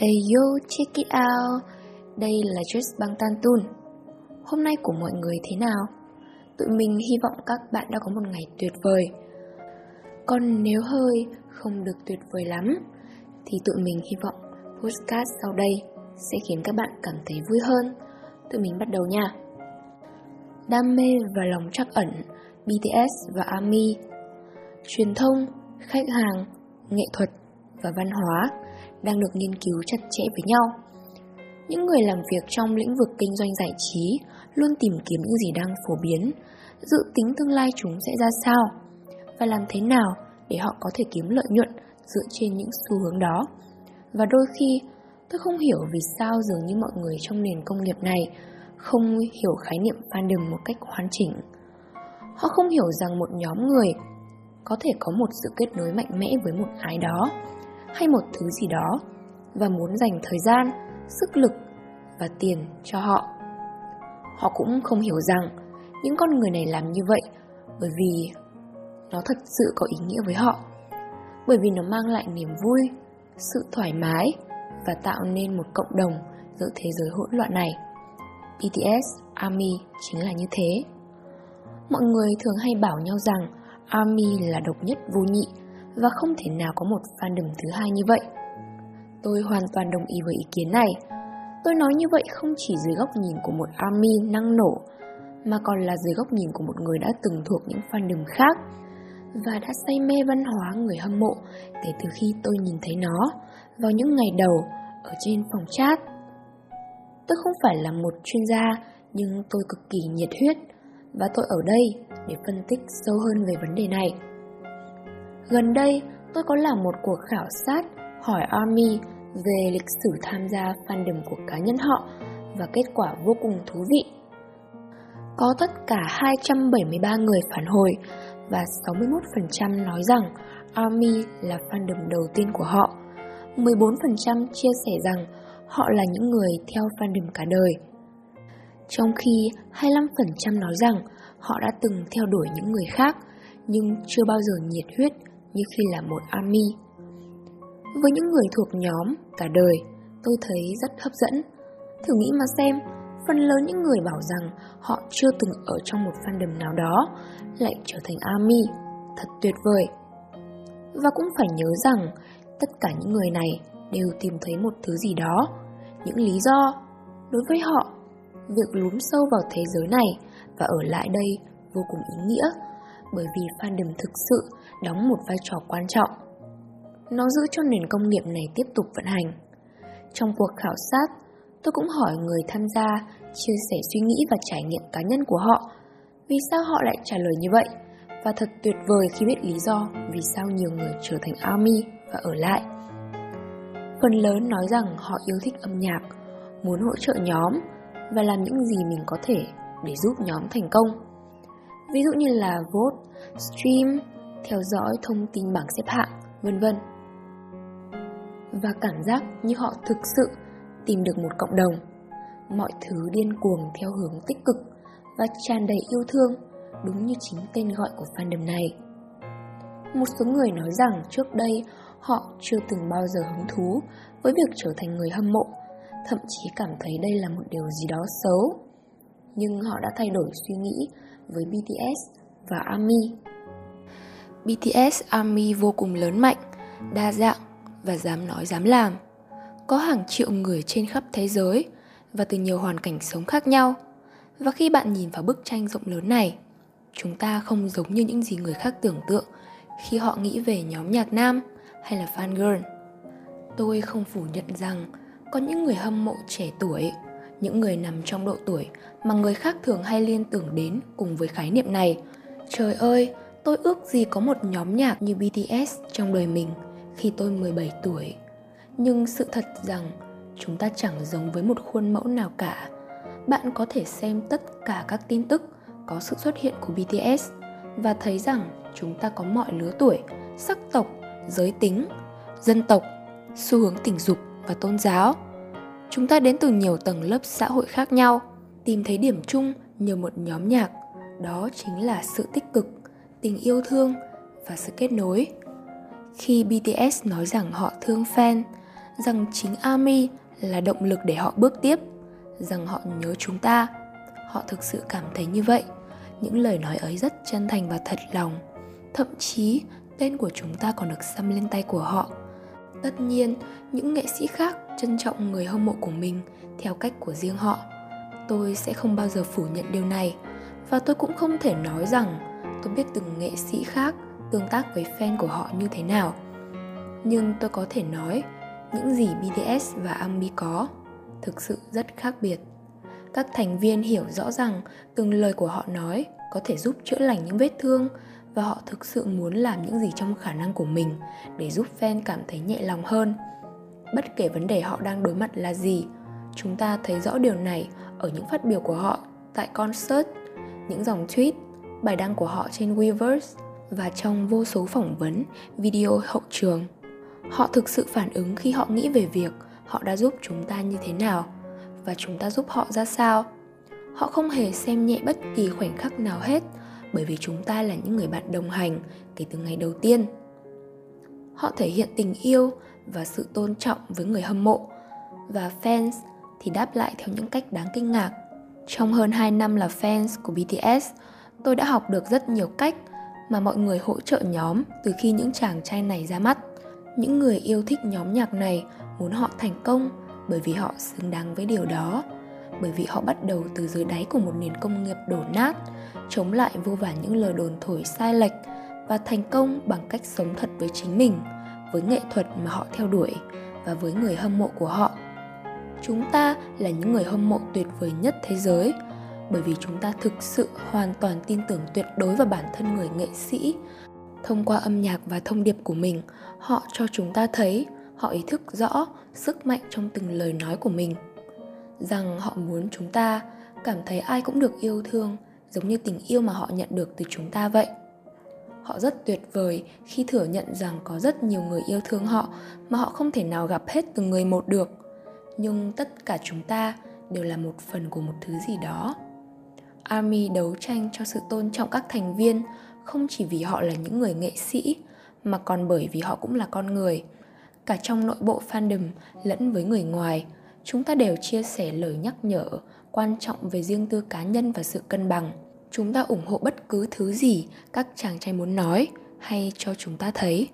Ayo, check it out. Đây là Just Bang Tan Tun. Hôm nay của mọi người thế nào? Tụi mình hy vọng các bạn đã có một ngày tuyệt vời. Còn nếu hơi không được tuyệt vời lắm, thì tụi mình hy vọng podcast sau đây sẽ khiến các bạn cảm thấy vui hơn. Tụi mình bắt đầu nha. Đam mê và lòng trắc ẩn, BTS và ARMY. Truyền thông, khách hàng, nghệ thuật và văn hóa đang được nghiên cứu chặt chẽ với nhau. Những người làm việc trong lĩnh vực kinh doanh giải trí luôn tìm kiếm những gì đang phổ biến, dự tính tương lai chúng sẽ ra sao và làm thế nào để họ có thể kiếm lợi nhuận dựa trên những xu hướng đó. Và đôi khi, tôi không hiểu vì sao dường như mọi người trong nền công nghiệp này không hiểu khái niệm fandom một cách hoàn chỉnh. Họ không hiểu rằng một nhóm người có thể có một sự kết nối mạnh mẽ với một ai đó hay một thứ gì đó và muốn dành thời gian, sức lực và tiền cho họ. Họ cũng không hiểu rằng những con người này làm như vậy bởi vì nó thật sự có ý nghĩa với họ. Bởi vì nó mang lại niềm vui, sự thoải mái và tạo nên một cộng đồng giữa thế giới hỗn loạn này. BTS, ARMY chính là như thế. Mọi người thường hay bảo nhau rằng ARMY là độc nhất vô nhị và không thể nào có một fandom thứ hai như vậy. Tôi hoàn toàn đồng ý với ý kiến này. Tôi nói như vậy không chỉ dưới góc nhìn của một ARMY năng nổ, mà còn là dưới góc nhìn của một người đã từng thuộc những fandom khác và đã say mê văn hóa người hâm mộ kể từ khi tôi nhìn thấy nó vào những ngày đầu ở trên phòng chat. Tôi không phải là một chuyên gia, nhưng tôi cực kỳ nhiệt huyết và tôi ở đây để phân tích sâu hơn về vấn đề này. Gần đây, tôi có làm một cuộc khảo sát hỏi Army về lịch sử tham gia fandom của cá nhân họ và kết quả vô cùng thú vị. Có tất cả 273 người phản hồi và 61% nói rằng Army là fandom đầu tiên của họ. 14% chia sẻ rằng họ là những người theo fandom cả đời. Trong khi 25% nói rằng họ đã từng theo đuổi những người khác nhưng chưa bao giờ nhiệt huyết như khi là một army. Với những người thuộc nhóm cả đời, tôi thấy rất hấp dẫn. Thử nghĩ mà xem, phần lớn những người bảo rằng họ chưa từng ở trong một fandom nào đó lại trở thành army, thật tuyệt vời. Và cũng phải nhớ rằng tất cả những người này đều tìm thấy một thứ gì đó, những lý do. Đối với họ, việc lún sâu vào thế giới này và ở lại đây vô cùng ý nghĩa bởi vì fandom thực sự đóng một vai trò quan trọng. Nó giữ cho nền công nghiệp này tiếp tục vận hành. Trong cuộc khảo sát, tôi cũng hỏi người tham gia chia sẻ suy nghĩ và trải nghiệm cá nhân của họ. Vì sao họ lại trả lời như vậy? Và thật tuyệt vời khi biết lý do vì sao nhiều người trở thành ARMY và ở lại. Phần lớn nói rằng họ yêu thích âm nhạc, muốn hỗ trợ nhóm và làm những gì mình có thể để giúp nhóm thành công. Ví dụ như là vote, stream, theo dõi thông tin bảng xếp hạng, vân vân. Và cảm giác như họ thực sự tìm được một cộng đồng. Mọi thứ điên cuồng theo hướng tích cực và tràn đầy yêu thương, đúng như chính tên gọi của fandom này. Một số người nói rằng trước đây họ chưa từng bao giờ hứng thú với việc trở thành người hâm mộ, thậm chí cảm thấy đây là một điều gì đó xấu. Nhưng họ đã thay đổi suy nghĩ với BTS và ARMY. BTS ARMY vô cùng lớn mạnh, đa dạng và dám nói dám làm. Có hàng triệu người trên khắp thế giới và từ nhiều hoàn cảnh sống khác nhau. Và khi bạn nhìn vào bức tranh rộng lớn này, chúng ta không giống như những gì người khác tưởng tượng khi họ nghĩ về nhóm nhạc nam hay là fan girl. Tôi không phủ nhận rằng có những người hâm mộ trẻ tuổi, những người nằm trong độ tuổi mà người khác thường hay liên tưởng đến cùng với khái niệm này. Trời ơi, tôi ước gì có một nhóm nhạc như BTS trong đời mình khi tôi 17 tuổi. Nhưng sự thật rằng chúng ta chẳng giống với một khuôn mẫu nào cả. Bạn có thể xem tất cả các tin tức có sự xuất hiện của BTS và thấy rằng chúng ta có mọi lứa tuổi, sắc tộc, giới tính, dân tộc, xu hướng tình dục và tôn giáo. Chúng ta đến từ nhiều tầng lớp xã hội khác nhau, tìm thấy điểm chung nhờ một nhóm nhạc, đó chính là sự tích cực, tình yêu thương và sự kết nối. Khi BTS nói rằng họ thương fan, rằng chính ARMY là động lực để họ bước tiếp, rằng họ nhớ chúng ta. Họ thực sự cảm thấy như vậy. Những lời nói ấy rất chân thành và thật lòng. Thậm chí tên của chúng ta còn được xăm lên tay của họ. Tất nhiên, những nghệ sĩ khác trân trọng người hâm mộ của mình theo cách của riêng họ. Tôi sẽ không bao giờ phủ nhận điều này và tôi cũng không thể nói rằng tôi biết từng nghệ sĩ khác tương tác với fan của họ như thế nào. Nhưng tôi có thể nói những gì BTS và Ami có thực sự rất khác biệt. Các thành viên hiểu rõ rằng từng lời của họ nói có thể giúp chữa lành những vết thương và họ thực sự muốn làm những gì trong khả năng của mình để giúp fan cảm thấy nhẹ lòng hơn. Bất kể vấn đề họ đang đối mặt là gì, chúng ta thấy rõ điều này ở những phát biểu của họ tại concert, những dòng tweet, bài đăng của họ trên Weverse và trong vô số phỏng vấn, video hậu trường. Họ thực sự phản ứng khi họ nghĩ về việc họ đã giúp chúng ta như thế nào và chúng ta giúp họ ra sao. Họ không hề xem nhẹ bất kỳ khoảnh khắc nào hết bởi vì chúng ta là những người bạn đồng hành kể từ ngày đầu tiên. Họ thể hiện tình yêu và sự tôn trọng với người hâm mộ và fans thì đáp lại theo những cách đáng kinh ngạc. Trong hơn 2 năm là fans của BTS, tôi đã học được rất nhiều cách mà mọi người hỗ trợ nhóm từ khi những chàng trai này ra mắt. Những người yêu thích nhóm nhạc này muốn họ thành công bởi vì họ xứng đáng với điều đó bởi vì họ bắt đầu từ dưới đáy của một nền công nghiệp đổ nát, chống lại vô vàn những lời đồn thổi sai lệch và thành công bằng cách sống thật với chính mình, với nghệ thuật mà họ theo đuổi và với người hâm mộ của họ. Chúng ta là những người hâm mộ tuyệt vời nhất thế giới, bởi vì chúng ta thực sự hoàn toàn tin tưởng tuyệt đối vào bản thân người nghệ sĩ. Thông qua âm nhạc và thông điệp của mình, họ cho chúng ta thấy, họ ý thức rõ sức mạnh trong từng lời nói của mình rằng họ muốn chúng ta cảm thấy ai cũng được yêu thương, giống như tình yêu mà họ nhận được từ chúng ta vậy. Họ rất tuyệt vời khi thừa nhận rằng có rất nhiều người yêu thương họ mà họ không thể nào gặp hết từng người một được. Nhưng tất cả chúng ta đều là một phần của một thứ gì đó. Army đấu tranh cho sự tôn trọng các thành viên không chỉ vì họ là những người nghệ sĩ, mà còn bởi vì họ cũng là con người. Cả trong nội bộ fandom lẫn với người ngoài chúng ta đều chia sẻ lời nhắc nhở, quan trọng về riêng tư cá nhân và sự cân bằng. Chúng ta ủng hộ bất cứ thứ gì các chàng trai muốn nói hay cho chúng ta thấy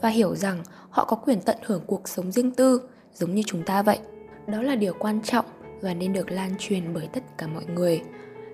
và hiểu rằng họ có quyền tận hưởng cuộc sống riêng tư giống như chúng ta vậy. Đó là điều quan trọng và nên được lan truyền bởi tất cả mọi người.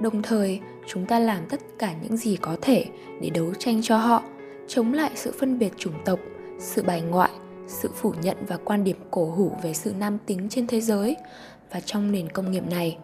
Đồng thời, chúng ta làm tất cả những gì có thể để đấu tranh cho họ, chống lại sự phân biệt chủng tộc, sự bài ngoại sự phủ nhận và quan điểm cổ hủ về sự nam tính trên thế giới và trong nền công nghiệp này.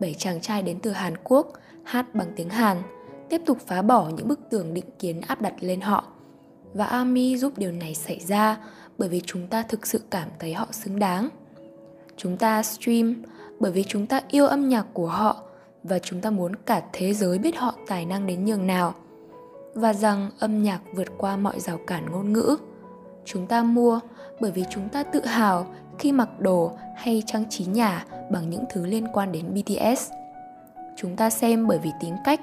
Bảy chàng trai đến từ Hàn Quốc hát bằng tiếng Hàn, tiếp tục phá bỏ những bức tường định kiến áp đặt lên họ. Và Ami giúp điều này xảy ra bởi vì chúng ta thực sự cảm thấy họ xứng đáng. Chúng ta stream bởi vì chúng ta yêu âm nhạc của họ và chúng ta muốn cả thế giới biết họ tài năng đến nhường nào và rằng âm nhạc vượt qua mọi rào cản ngôn ngữ chúng ta mua bởi vì chúng ta tự hào khi mặc đồ hay trang trí nhà bằng những thứ liên quan đến BTS. Chúng ta xem bởi vì tính cách,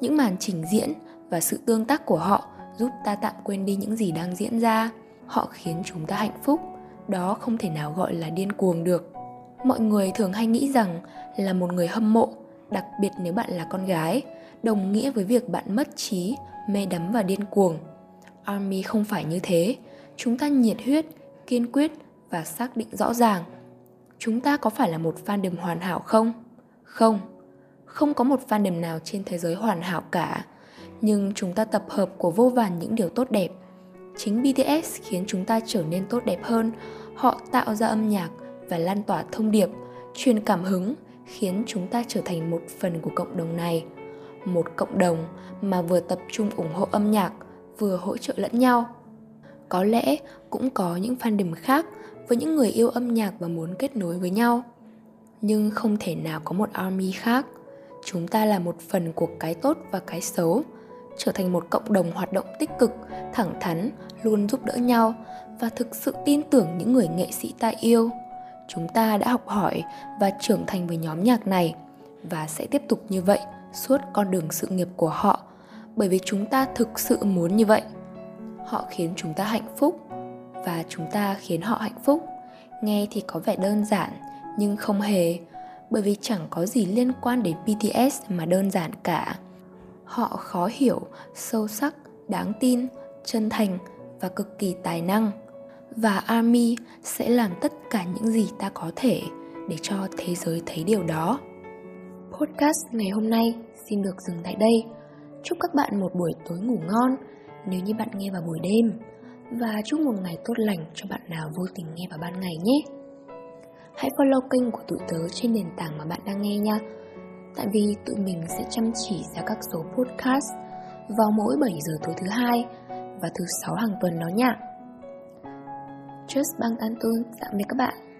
những màn trình diễn và sự tương tác của họ giúp ta tạm quên đi những gì đang diễn ra. Họ khiến chúng ta hạnh phúc, đó không thể nào gọi là điên cuồng được. Mọi người thường hay nghĩ rằng là một người hâm mộ, đặc biệt nếu bạn là con gái, đồng nghĩa với việc bạn mất trí, mê đắm và điên cuồng. Army không phải như thế, chúng ta nhiệt huyết, kiên quyết và xác định rõ ràng. Chúng ta có phải là một fandom hoàn hảo không? Không. Không có một fandom nào trên thế giới hoàn hảo cả. Nhưng chúng ta tập hợp của vô vàn những điều tốt đẹp. Chính bts khiến chúng ta trở nên tốt đẹp hơn. Họ tạo ra âm nhạc và lan tỏa thông điệp, truyền cảm hứng, khiến chúng ta trở thành một phần của cộng đồng này. Một cộng đồng mà vừa tập trung ủng hộ âm nhạc, vừa hỗ trợ lẫn nhau có lẽ cũng có những fandom khác với những người yêu âm nhạc và muốn kết nối với nhau. Nhưng không thể nào có một army khác. Chúng ta là một phần của cái tốt và cái xấu, trở thành một cộng đồng hoạt động tích cực, thẳng thắn, luôn giúp đỡ nhau và thực sự tin tưởng những người nghệ sĩ ta yêu. Chúng ta đã học hỏi và trưởng thành với nhóm nhạc này và sẽ tiếp tục như vậy suốt con đường sự nghiệp của họ, bởi vì chúng ta thực sự muốn như vậy họ khiến chúng ta hạnh phúc và chúng ta khiến họ hạnh phúc Nghe thì có vẻ đơn giản, nhưng không hề, bởi vì chẳng có gì liên quan đến BTS mà đơn giản cả. Họ khó hiểu, sâu sắc, đáng tin, chân thành và cực kỳ tài năng. Và ARMY sẽ làm tất cả những gì ta có thể để cho thế giới thấy điều đó. Podcast ngày hôm nay xin được dừng tại đây. Chúc các bạn một buổi tối ngủ ngon nếu như bạn nghe vào buổi đêm và chúc một ngày tốt lành cho bạn nào vô tình nghe vào ban ngày nhé. Hãy follow kênh của tụi tớ trên nền tảng mà bạn đang nghe nha. Tại vì tụi mình sẽ chăm chỉ ra các số podcast vào mỗi 7 giờ tối thứ hai và thứ sáu hàng tuần đó nha. Just Bang Antun, tạm biệt các bạn.